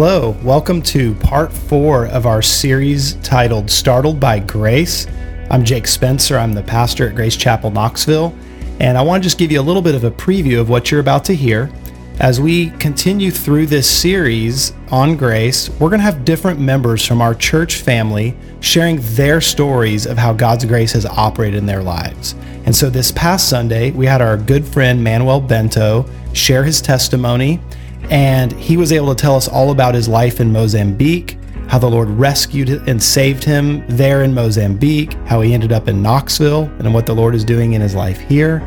Hello, welcome to part four of our series titled Startled by Grace. I'm Jake Spencer, I'm the pastor at Grace Chapel, Knoxville, and I want to just give you a little bit of a preview of what you're about to hear. As we continue through this series on grace, we're going to have different members from our church family sharing their stories of how God's grace has operated in their lives. And so this past Sunday, we had our good friend Manuel Bento share his testimony and he was able to tell us all about his life in Mozambique, how the Lord rescued and saved him there in Mozambique, how he ended up in Knoxville, and what the Lord is doing in his life here.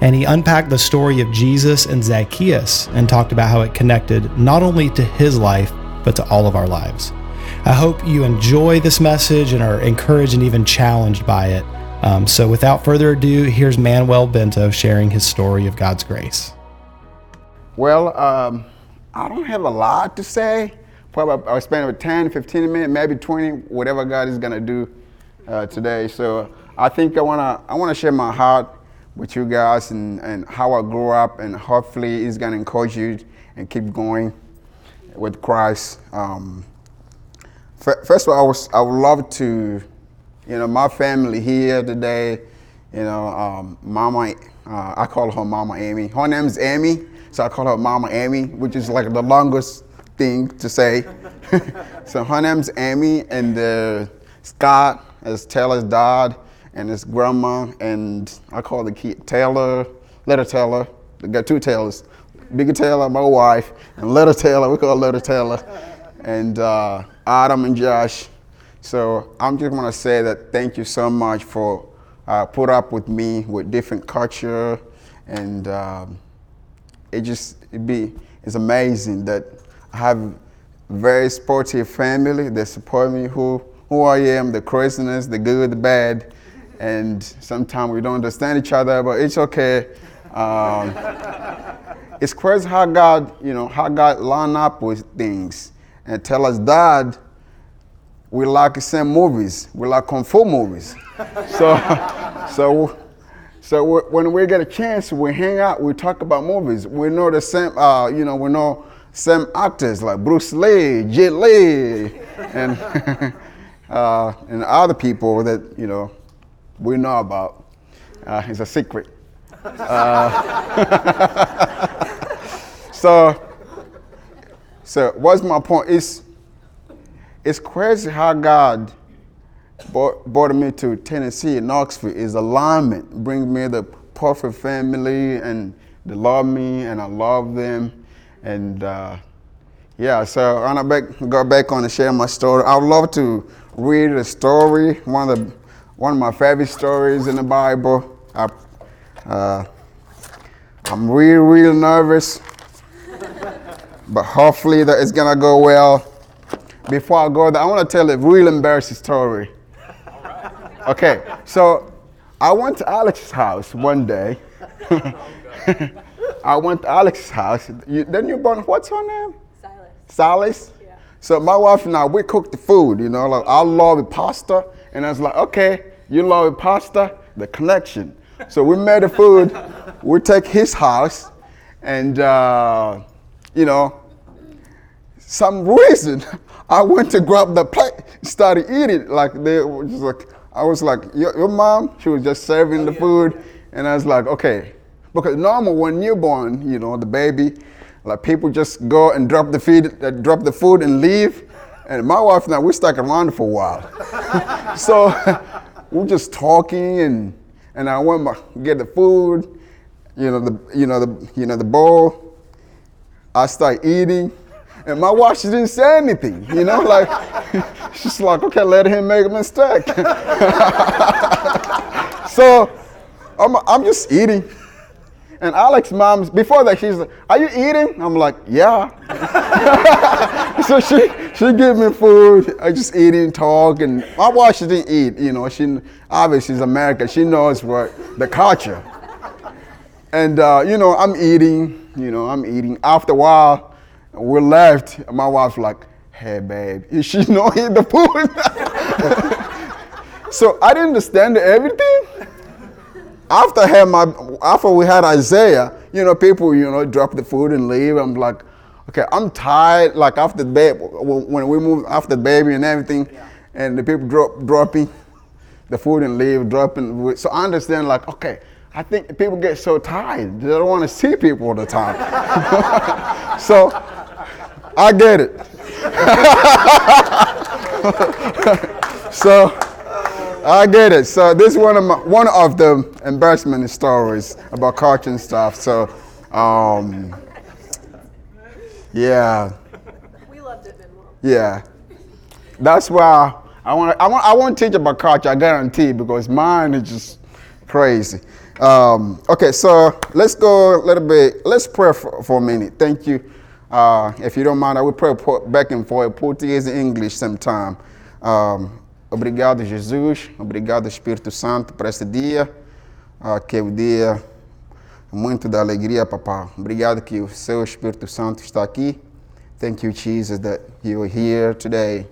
And he unpacked the story of Jesus and Zacchaeus and talked about how it connected not only to his life, but to all of our lives. I hope you enjoy this message and are encouraged and even challenged by it. Um, so, without further ado, here's Manuel Bento sharing his story of God's grace. Well, um, I don't have a lot to say. Probably I'll spend about 10, 15 minutes, maybe 20, whatever God is going to do uh, today. So I think I want to I wanna share my heart with you guys and, and how I grew up, and hopefully it's going to encourage you and keep going with Christ. Um, first of all, I, was, I would love to, you know, my family here today, you know, um, Mama, uh, I call her Mama Amy. Her name is Amy. So I call her Mama Amy, which is like the longest thing to say. so her name's Amy, and uh, Scott is Taylor's dad, and his grandma, and I call the kid Taylor, Little Taylor. They got two Taylors. Bigger Taylor, my wife, and Little Taylor, we call Little Taylor, and uh, Adam and Josh. So I'm just gonna say that thank you so much for uh, put up with me with different culture and um, it just it be it's amazing that I have very sportive family that support me who who I am, the craziness, the good, the bad, and sometimes we don't understand each other, but it's okay. Um, it's crazy how God, you know, how God line up with things and tell us, Dad, we like the same movies. We like kung fu movies. so, so so when we get a chance, we hang out, we talk about movies. We know the same, uh, you know, we know same actors like Bruce Lee, Jet Li, and uh, and other people that you know we know about. Uh, it's a secret. Uh, so, so what's my point? It's it's crazy how God brought, me to Tennessee, Knoxville, is alignment. Bring me the perfect family, and they love me, and I love them. And uh, yeah, so I'm gonna go back on to share my story. I would love to read a story, one of the one of my favorite stories in the Bible. I, uh, I'm real, real nervous, but hopefully that it's gonna go well. Before I go there, I want to tell a real embarrassing story. Okay, so I went to Alex's house one day. I went to Alex's house. You, then you born, what's her name? Silas. Silas? Yeah. So my wife and I, we cooked the food, you know, like I love pasta. And I was like, okay, you love pasta? The connection. So we made the food. we take his house and, uh, you know, some reason I went to grab the plate, started eating like they were just like, I was like, your, your mom, she was just serving the food. And I was like, okay. Because normal when newborn, you know, the baby, like people just go and drop the feed, uh, drop the food and leave. And my wife and I, we stuck around for a while. so we're just talking and and I went to get the food, you know, the you know the you know the bowl. I start eating. And my she didn't say anything, you know, like, she's like, okay, let him make a mistake. so I'm, I'm just eating. And Alex's mom, before that, she's like, are you eating? I'm like, yeah. so she, she give me food. I just eating, talk. And my wife, she didn't eat, you know, she, obviously she's American. She knows what the culture. And, uh, you know, I'm eating, you know, I'm eating. After a while, we left. My wife like, hey, babe, is she not eat the food? so I didn't understand everything. After, I my, after we had Isaiah, you know, people, you know, drop the food and leave. I'm like, Okay, I'm tired. Like after the baby, when we move after the baby and everything, yeah. and the people drop dropping the food and leave, dropping. So I understand. Like, okay, I think people get so tired they don't want to see people all the time. so I get it. so I get it. So this is one of my, one of the embarrassment stories about and stuff. So, um, yeah. We loved it, Yeah, that's why I want I want I want to teach about culture. I guarantee because mine is just crazy. Um, okay, so let's go a little bit. Let's pray for, for a minute. Thank you. Uh, if you don't mind, I will pray back and forth, Portuguese e English sometime. Um, obrigado, Jesus. Obrigado, Espírito Santo, por esse dia, uh, que é o dia muito da alegria, papá. Obrigado que o seu Espírito Santo está aqui. Thank you, Jesus, that you are here today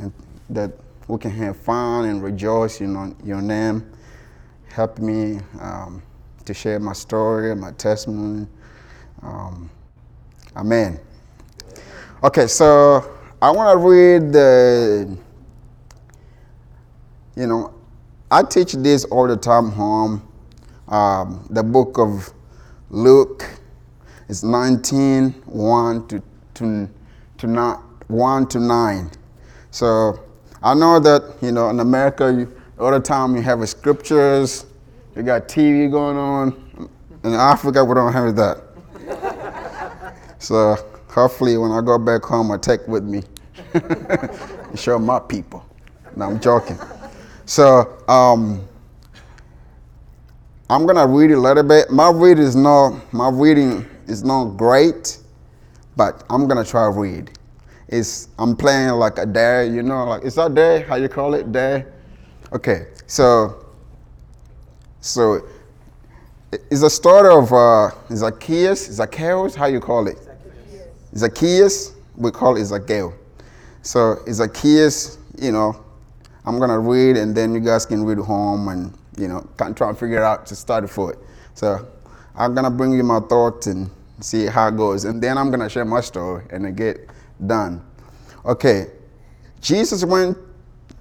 and that we can have fun and rejoice in your name. Help me um, to share my story, my testimony. Um, amen. Okay, so I want to read the, you know, I teach this all the time home. Um, the book of Luke is 19, 1 to, to, to not, 1 to 9. So I know that, you know, in America, you, all the time you have scriptures, you got TV going on. In Africa, we don't have that. So hopefully when I go back home, I take with me and show my people. No, I'm joking. So, um, I'm gonna read a little bit. My reading is not my reading is not great, but I'm gonna try to read. It's I'm playing like a dare, you know, like is that dare? How you call it? Dare? Okay, so so it's a story of uh, Zacchaeus, Zacchaeus, how you call it? Zacchaeus. We call it Zacchaeus. So Zacchaeus, you know, I'm gonna read and then you guys can read home and you know, can try and figure out to study for it. So I'm gonna bring you my thoughts and see how it goes, and then I'm gonna share my story and then get done. Okay, Jesus went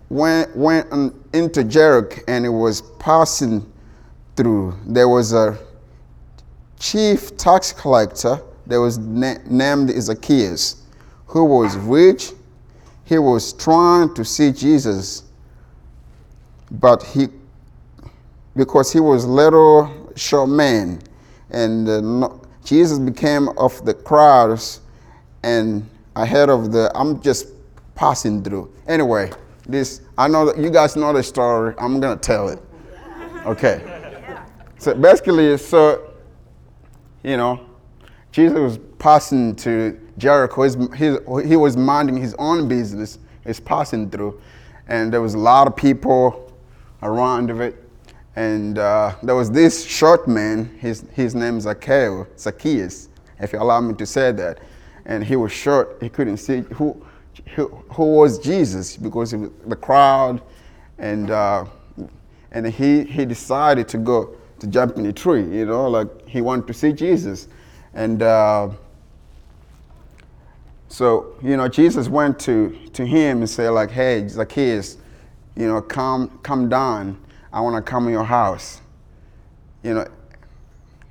went went into Jericho and it was passing through. There was a chief tax collector that was na- named Zacchaeus, who was rich. He was trying to see Jesus, but he because he was little short man, and uh, Jesus became of the crowds and ahead of the. I'm just passing through. Anyway, this I know that you guys know the story. I'm gonna tell it. Okay. So basically, so you know, Jesus was passing to Jericho. His, his, he was minding his own business. He's passing through, and there was a lot of people around of it. And uh, there was this short man, his, his name is Zacchaeus, Zacchaeus, if you allow me to say that. And he was short, he couldn't see who, who, who was Jesus because was the crowd. And, uh, and he, he decided to go to jump in a tree, you know, like he wanted to see Jesus. And uh, so, you know, Jesus went to, to him and said, like, hey, Zacchaeus, you know, come, come down I want to come in your house. You know,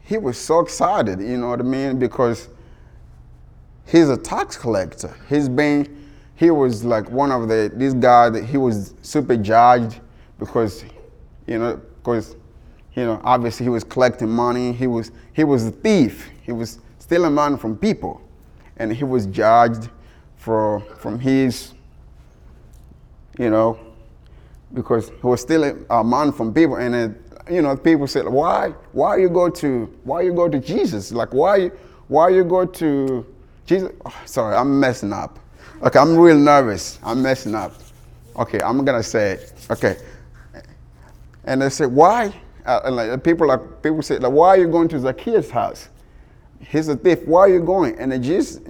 he was so excited, you know what I mean? Because he's a tax collector. He's been, he was like one of the, this guy that he was super judged because, you know, because, you know, obviously he was collecting money. He was, he was a thief. He was still a man from people. And he was judged for, from his, you know, because he was stealing a man from people. And it, you know, people said, why, why you go to, why you go to Jesus? Like, why, why you go to Jesus? Oh, sorry, I'm messing up. Okay, I'm real nervous. I'm messing up. Okay, I'm gonna say it. Okay. And they said, why? Uh, and like people like people said, like, why are you going to Zacchaeus' house? He's a thief. Why are you going? And the Jesus,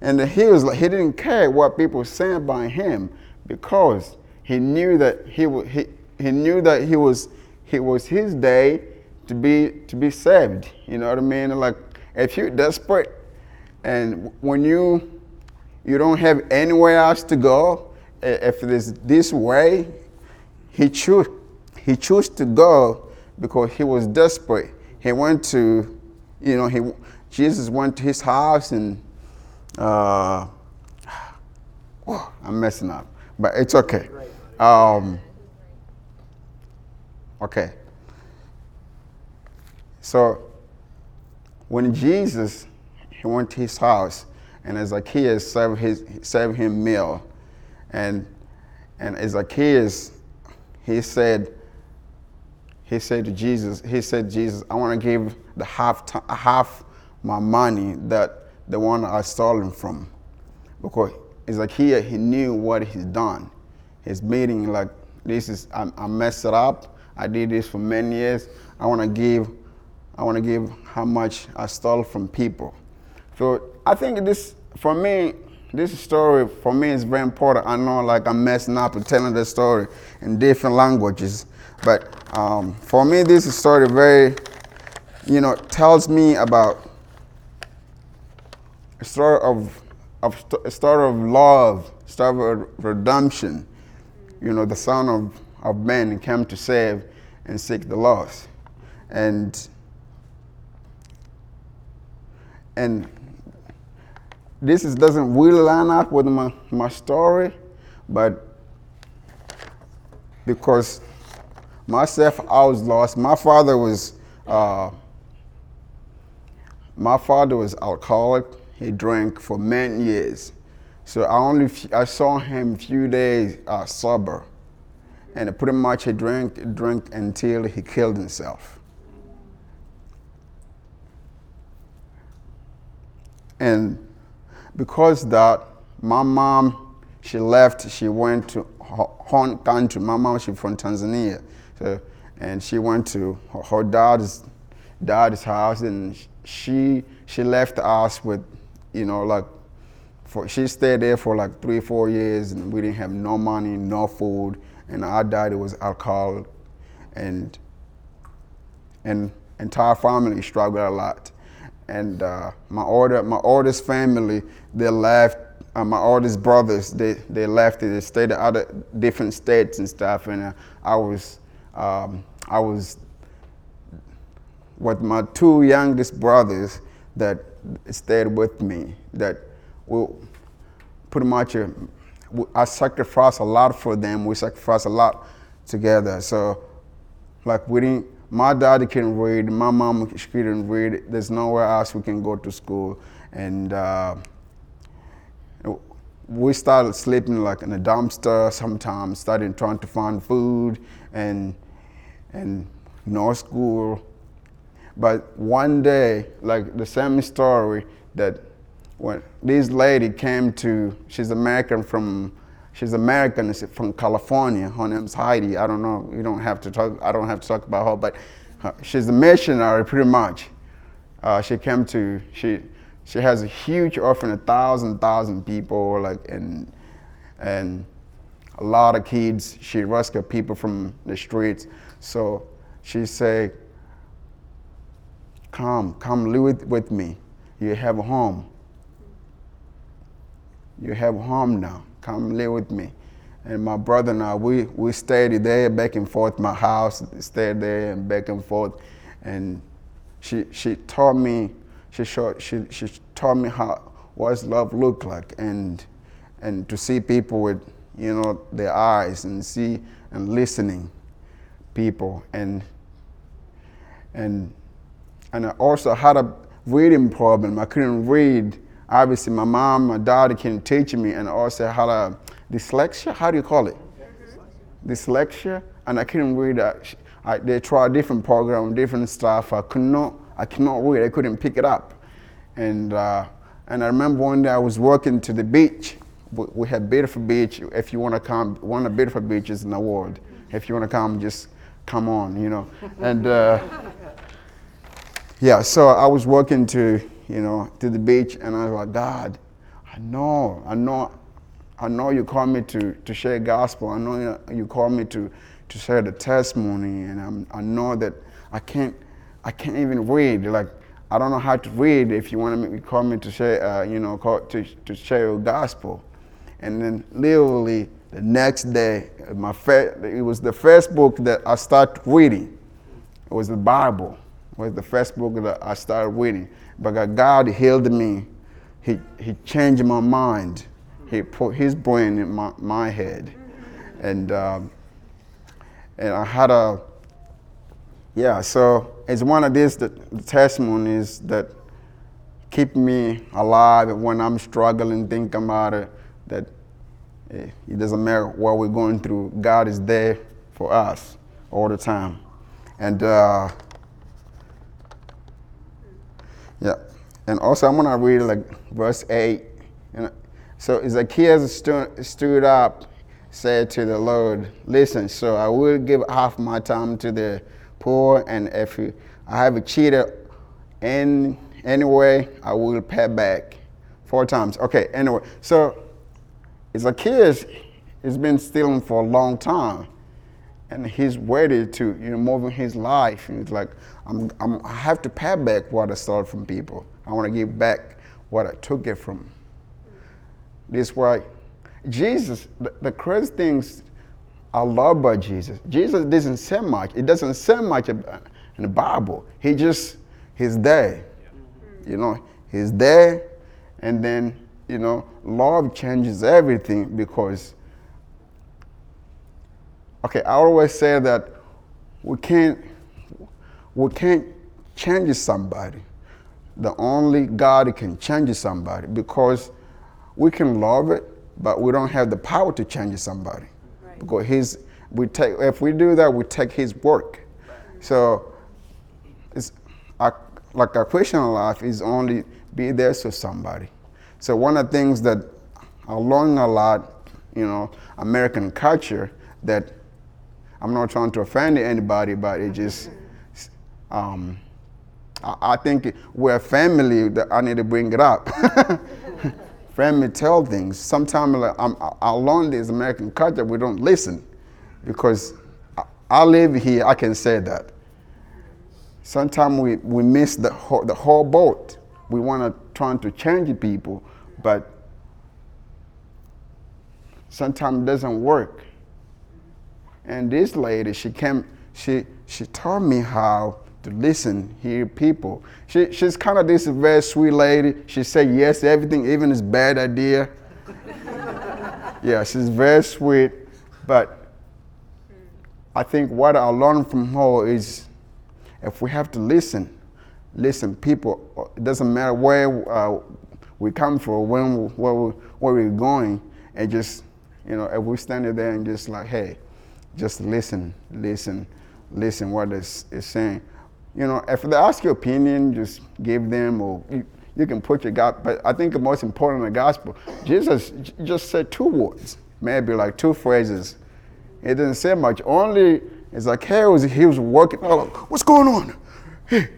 and he was like, he didn't care what people saying by him because he knew that he, he, he knew that he was, he was his day to be, to be saved. You know what I mean? Like, if you're desperate And when you you don't have anywhere else to go, if it is this way, he chose he chose to go because he was desperate. He went to, you know, he Jesus went to his house and uh, oh, I'm messing up, but it's okay. Um, okay. So when Jesus he went to his house and Zacchaeus served his served him meal, and and Zacchaeus he said he said to Jesus he said Jesus I want to give the half t- half my money that the one I stolen from because Zacchaeus he knew what he's done. He's meeting like this is I, I messed it up. I did this for many years. I want to give I want to give how much I stole from people. So I think this, for me, this story for me is very important. I know like I'm messing up and telling the story in different languages, but um, for me this story very, you know, tells me about a story of, of a story of love, story of redemption. You know, the Son of, of Man came to save and seek the lost, and and this is, doesn't really line up with my, my story, but because myself, I was lost. My father was, uh, my father was alcoholic. He drank for many years. So I only, I saw him a few days uh, sober. And pretty much he drank, drank until he killed himself. And because that my mom, she left, she went to her home country. My mom, she from Tanzania. So, and she went to her dad's dad's house and she she left us with, you know, like for she stayed there for like three, four years and we didn't have no money, no food, and our daddy was alcoholic and and entire family struggled a lot and uh, my older my oldest family they left uh, my oldest brothers they they left they stayed in other different states and stuff and uh, I was um, I was with my two youngest brothers that stayed with me that will pretty much uh, I sacrificed a lot for them we sacrificed a lot together so like we didn't my dad can read, my mom she couldn't read. There's nowhere else we can go to school, and uh, we started sleeping like in a dumpster sometimes. Starting trying to find food and and no school. But one day, like the same story that when this lady came to, she's American from She's American, She's from California. Her name's Heidi. I don't know. You don't have to talk. I don't have to talk about her, but uh, she's a missionary, pretty much. Uh, she came to. She she has a huge orphan, a thousand thousand people, like and and a lot of kids. She rescued people from the streets. So she said, "Come, come live with, with me. You have a home. You have a home now." Come live with me. And my brother and I, we, we stayed there back and forth, my house, stayed there and back and forth. And she, she taught me, she, showed, she, she taught me how, what love look like and, and to see people with, you know, their eyes and see and listening people. And, and, and I also had a reading problem. I couldn't read obviously my mom, my dad can teach me and also had a dyslexia, how do you call it? Dyslexia, and I couldn't read that. I, they tried different program, different stuff. I could not, I cannot read. I couldn't pick it up, and uh, and I remember one day I was walking to the beach. We, we had beautiful beach. If you want to come, one of the beautiful beaches in the world. If you want to come, just come on, you know. And uh, yeah, so I was walking to you know, to the beach, and I was like, God, I know, I know, I know you call me to, to share gospel. I know you, you call me to, to share the testimony, and I'm, I know that I can't, I can't even read. Like, I don't know how to read. If you want to call me to share, uh, you know, call, to to share your gospel, and then literally the next day, my first, it was the first book that I started reading. It was the Bible. It was the first book that I started reading. But God healed me. He, he changed my mind. He put His brain in my, my head. And, um, and I had a, yeah, so it's one of these the, the testimonies that keep me alive when I'm struggling, thinking about it, that it doesn't matter what we're going through, God is there for us all the time. And uh, yeah, and also I'm gonna read like verse eight. And so Zacchaeus stood, stood up, said to the Lord, "Listen, so I will give half my time to the poor, and if I have cheated in any way, I will pay back four times." Okay, anyway, so Zacchaeus has been stealing for a long time. And he's ready to, you know, move in his life. And he's like, I'm, I'm, I have to pay back what I stole from people. I want to give back what I took it from. This why Jesus, the, the crazy things I love about Jesus, Jesus doesn't say much. It doesn't say much in the Bible. He just, he's there. You know, he's there and then you know, love changes everything because, okay, I always say that we can't, we can't change somebody. The only God can change somebody because we can love it, but we don't have the power to change somebody. Right. Because his, we take, if we do that, we take his work. So, it's, like a Christian life is only be there for somebody. So one of the things that I learned a lot, you know, American culture that I'm not trying to offend anybody, but it just, um, I, I, think we're family that I need to bring it up. family tell things. Sometimes like, I learned this American culture, we don't listen because I, I live here, I can say that. Sometimes we, we miss the whole, the whole boat. We want to trying to change people, but sometimes it doesn't work. And this lady, she came, she she taught me how to listen, hear people. She, she's kind of this very sweet lady. She said yes to everything, even his bad idea. yeah, she's very sweet. But I think what I learned from her is if we have to listen, listen, people, it doesn't matter where uh, we come from, when, where, we, where we're going, and just, you know, if we're standing there and just like, hey, just listen, listen, listen what it's, it's saying. You know, if they ask your opinion, just give them, or you, you can put your God. But I think the most important in the gospel, Jesus just said two words, maybe like two phrases. It didn't say much. Only it's like, hey, was, he was working. Oh, what's going on? Hey,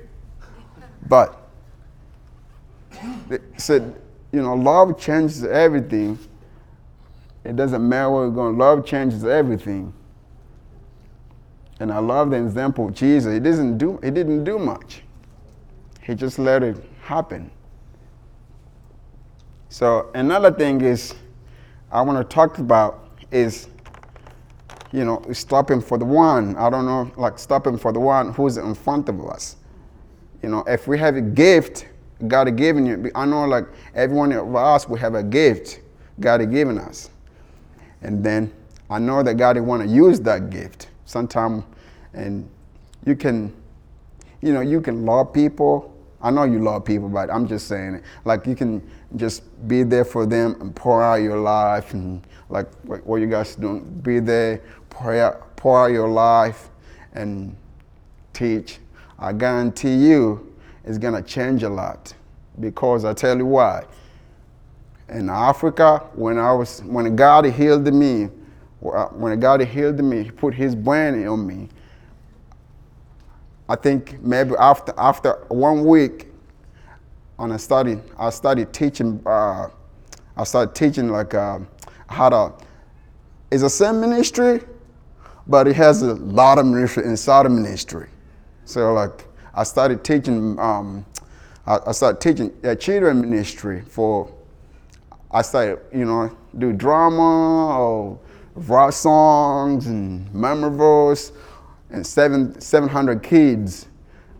but they said, you know, love changes everything. It doesn't matter where we're going. Love changes everything. And I love the example of Jesus. He didn't do, he didn't do much. He just let it happen. So another thing is I want to talk about is, you know, stopping for the one. I don't know, like stopping for the one who's in front of us. You know, if we have a gift, God has given you, I know like every one of us will have a gift God has given us. And then I know that God want to use that gift sometime. And you can, you know, you can love people. I know you love people, but I'm just saying it. Like you can just be there for them and pour out your life and like what you guys doing. Be there, pour out, pour out your life and teach I guarantee you it's going to change a lot because I tell you why. In Africa, when I was, when God healed me, when God healed me, He put His brain on me. I think maybe after after one week, and I started I started teaching. Uh, I started teaching like uh, how to. It's the same ministry, but it has a lot of ministry inside the ministry. So like I started teaching um, I, I started teaching a children ministry for. I started, you know, do drama or rock songs and memorables and seven, 700 kids.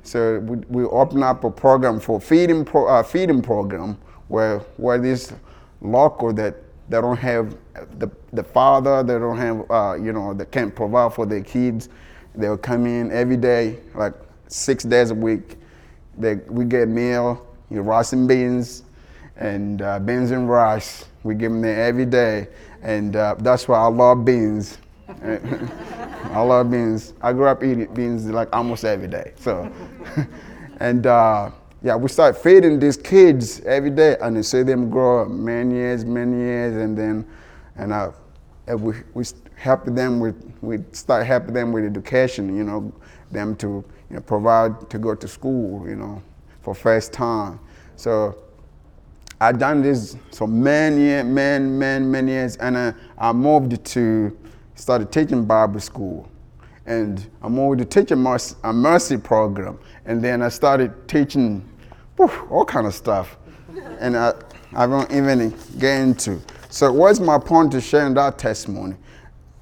So we, we open up a program for feeding, pro, uh, feeding program where, where this local that they don't have the, the father, they don't have, uh, you know, they can't provide for their kids. They'll come in every day, like six days a week. They, we get meal, you know, rice and beans, and uh, beans and rice. We give them there every day, and uh, that's why I love beans. I love beans. I grew up eating beans like almost every day. So, and uh, yeah, we start feeding these kids every day, and they see them grow many years, many years, and then, and uh, we we help them with we start helping them with education. You know, them to you know, provide to go to school. You know, for first time. So I done this for many, many, many, many years, and I, I moved to started teaching Bible school, and I moved to teaching mercy, a mercy program, and then I started teaching whew, all kind of stuff, and I I won't even get into. So what's my point to sharing that testimony?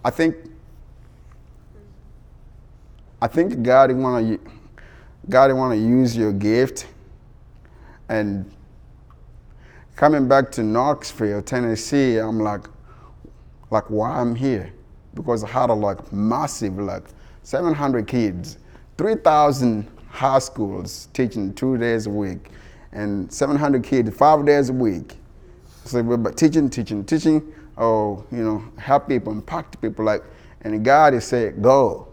I think I think God want to God want to use your gift and coming back to Knoxville, Tennessee, I'm like, like why I'm here? Because I had a like massive like 700 kids, 3,000 high schools teaching two days a week, and 700 kids five days a week. So we're teaching, teaching, teaching. Oh, you know, help people, impact people. Like, and God is saying, go.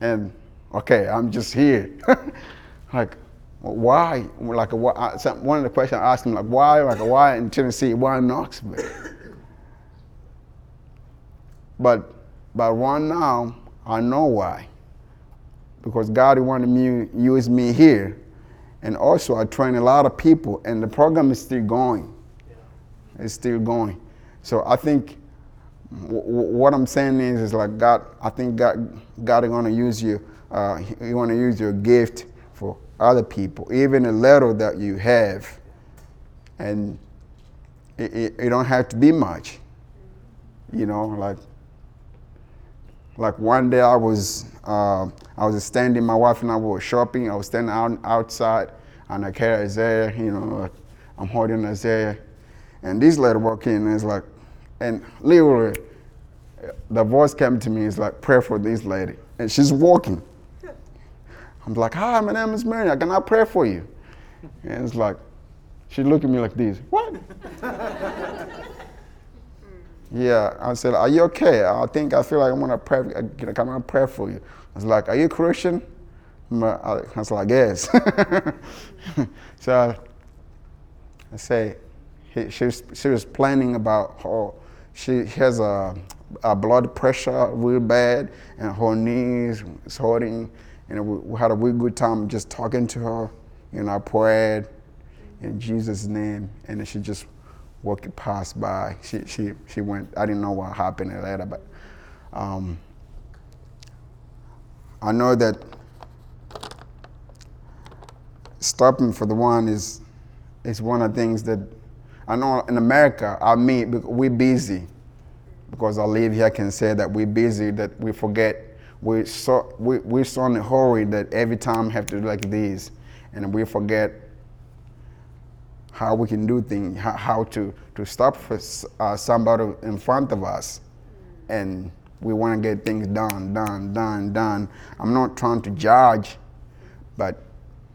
And okay, I'm just here. like, why? Like why, one of the questions I asked him, like why, like why in Tennessee, why in Knoxville? but but right now, I know why. Because God wanted me use me here, and also I train a lot of people, and the program is still going. It's still going. So I think what I'm saying is, is like God. I think God, God is going to use you. Uh, he want to use your gift other people, even a little that you have. And it, it, it don't have to be much. You know, like like one day I was uh, I was standing, my wife and I were shopping. I was standing out, outside, and I carry Isaiah. You know, I'm holding Isaiah, and this lady walked in, and it's like, and literally, the voice came to me. It's like, pray for this lady, and she's walking. I'm like, hi, my name is Mary. I pray for you? And it's like, she looked at me like this. What? yeah, I said, are you okay? I think I feel like I'm gonna pray. Uh, I come and pray for you? I was like, are you Christian? I was like, yes. so I say, she was, she was planning about her, she has a, a blood pressure real bad and her knees is hurting and we, we had a really good time just talking to her. You know, I prayed in Jesus' name, and she just walked past by. She, she, she went, I didn't know what happened later, but um, I know that stopping for the one is, is one of the things that I know in America, I mean, we're busy because I live here, I can say that we're busy, that we forget we're so we, we're so in a hurry that every time we have to do like this and we forget how we can do things how, how to to stop for uh, somebody in front of us. And we want to get things done done done done. I'm not trying to judge but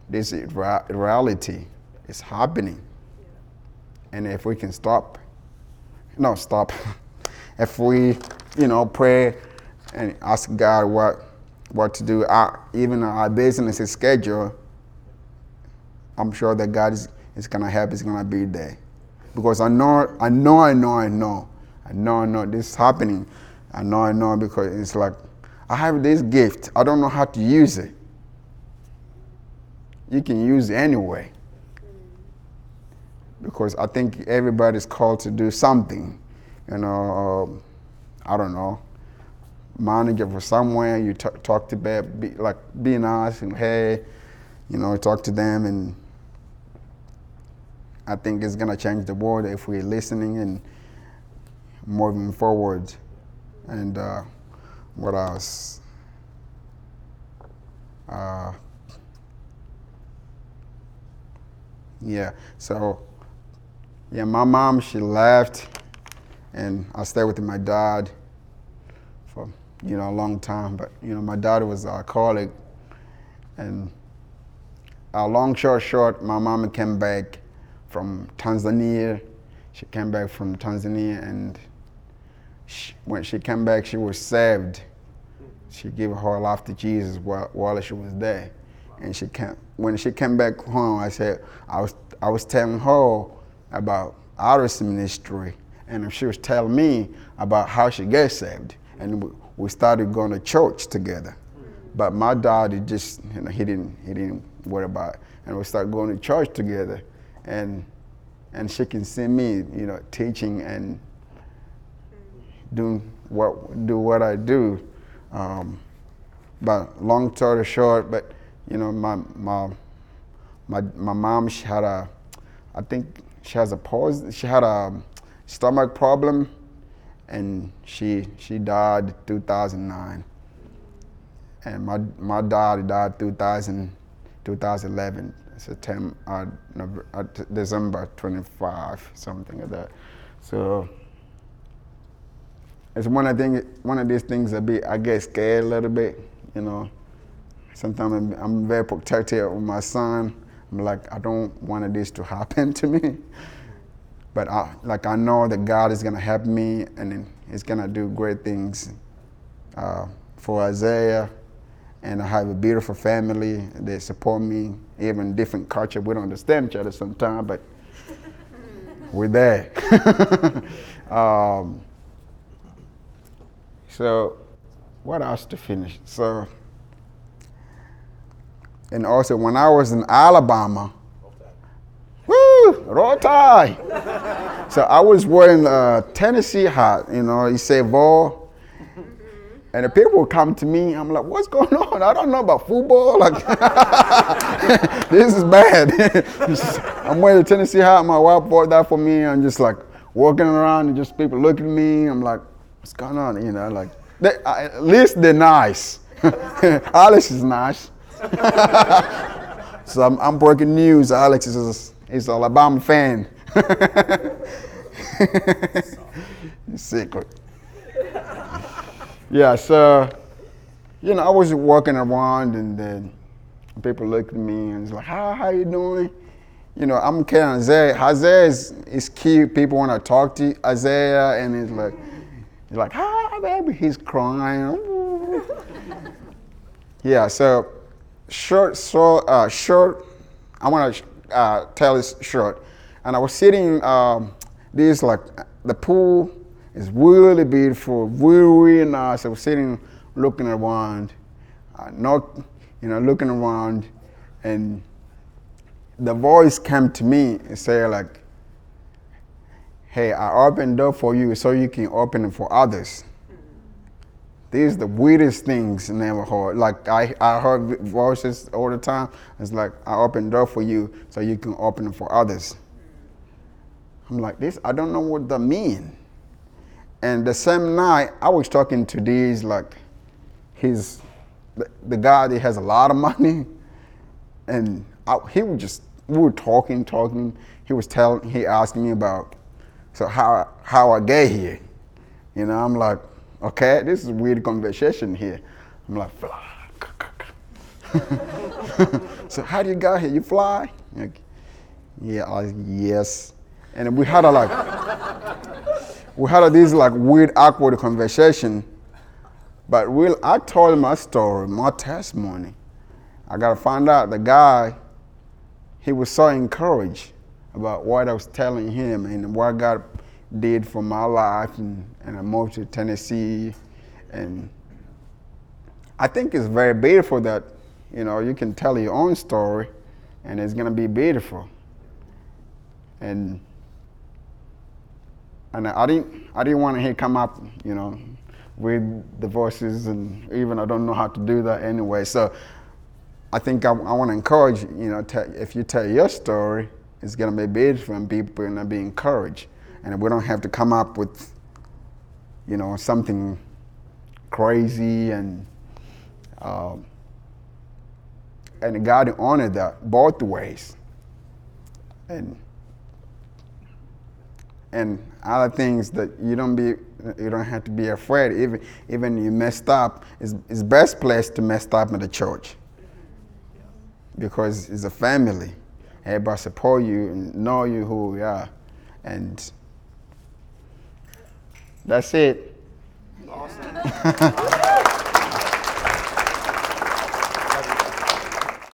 this is reality. It's happening. And if we can stop no stop. If we you know pray and ask God what what to do. Even our business schedule, I'm sure that God is, is gonna help. Is gonna be there, because I know, I know, I know, I know, I know, I know this is happening. I know, I know, because it's like I have this gift. I don't know how to use it. You can use it anyway. Because I think everybody's called to do something. You know, um, I don't know manager for somewhere, you talk, talk to be, like be nice and hey, you know, talk to them, and I think it's gonna change the world if we're listening and moving forward. And uh, what else? Uh, yeah, so yeah, my mom she left, and I stayed with my dad you know a long time. But you know, my daughter was uh, a colleague, and a long short short, my mom came back from Tanzania. She came back from Tanzania, and she, when she came back, she was saved. She gave her life to Jesus while, while she was there. And she came, when she came back home, I said, I was, I was telling her about Iris ministry, and she was telling me about how she got saved. And we started going to church together. But my dad, he just, you know, he didn't, he didn't worry about it. And we started going to church together. And, and she can see me, you know, teaching and doing what, do what I do. Um, but long story short, but you know, my my my my mom she had a, I think she has a pause. She had a stomach problem, and she she died 2009. And my my dad died 2000, 2011 September uh, uh, December 25 something like that. So it's one of thing one of these things that be I get scared a little bit, you know. Sometimes I'm, I'm very protective of my son. I'm like I don't want this to happen to me, but I, like I know that God is gonna help me and He's gonna do great things uh, for Isaiah. And I have a beautiful family. They support me, even different culture. We don't understand each other sometimes, but we're there. um, so, what else to finish? So, and also when I was in Alabama, woo, roll tide. so I was wearing a Tennessee hat, you know, you say Vol. And the people would come to me, I'm like, what's going on? I don't know about football. Like, this is bad. I'm wearing a Tennessee hat, my wife bought that for me. I'm just like walking around and just people looking at me. I'm like, what's going on? You know, like, they, at least they're nice. Alex is nice. so I'm, I'm, breaking news. Alex is is an Alabama fan. Secret. Yeah, so you know, I was walking around and then people looked at me and was like, "How how you doing?" You know, I'm carrying Isaiah. Isaiah is, is cute. People want to talk to Isaiah, and he's like, he's like, "Hi, baby." He's crying. yeah. So short, so uh, short. I want to uh, tell this short. And I was sitting. Um, this like the pool is really beautiful, really, nice. I was sitting, looking around, uh, not, you know, looking around, and the voice came to me and said like, "Hey, I opened door for you so you can open it for others." These are the weirdest things I never heard. Like I, I heard voices all the time. It's like I opened door for you so you can open it for others. I'm like this. I don't know what that mean. And the same night, I was talking to these like, he's the, the guy that has a lot of money, and I, he was just we were talking, talking. He was telling, he asked me about, so how how I get here. You know, I'm like, okay, this is weird conversation here. I'm like, so how do you get here? You fly? Like, yeah, I, yes. And we had a like we had this like weird, awkward conversation. But real, I told my story, my testimony. I got to find out the guy, he was so encouraged about what I was telling him and what God did for my life. And, and I moved to Tennessee. And I think it's very beautiful that, you know, you can tell your own story and it's to be beautiful. And and I didn't I didn't want to come up, you know, with the voices, and even I don't know how to do that anyway. So I think I, I want to encourage you know tell, if you tell your story, it's gonna be beautiful and people are gonna be encouraged, and we don't have to come up with you know something crazy and. Um, and God honored that both ways. And and other things that you don't be you don't have to be afraid. Even even you messed up, it's, it's best place to mess up in the church. Because it's a family. Everybody support you and know you who you are. And that's it. Awesome.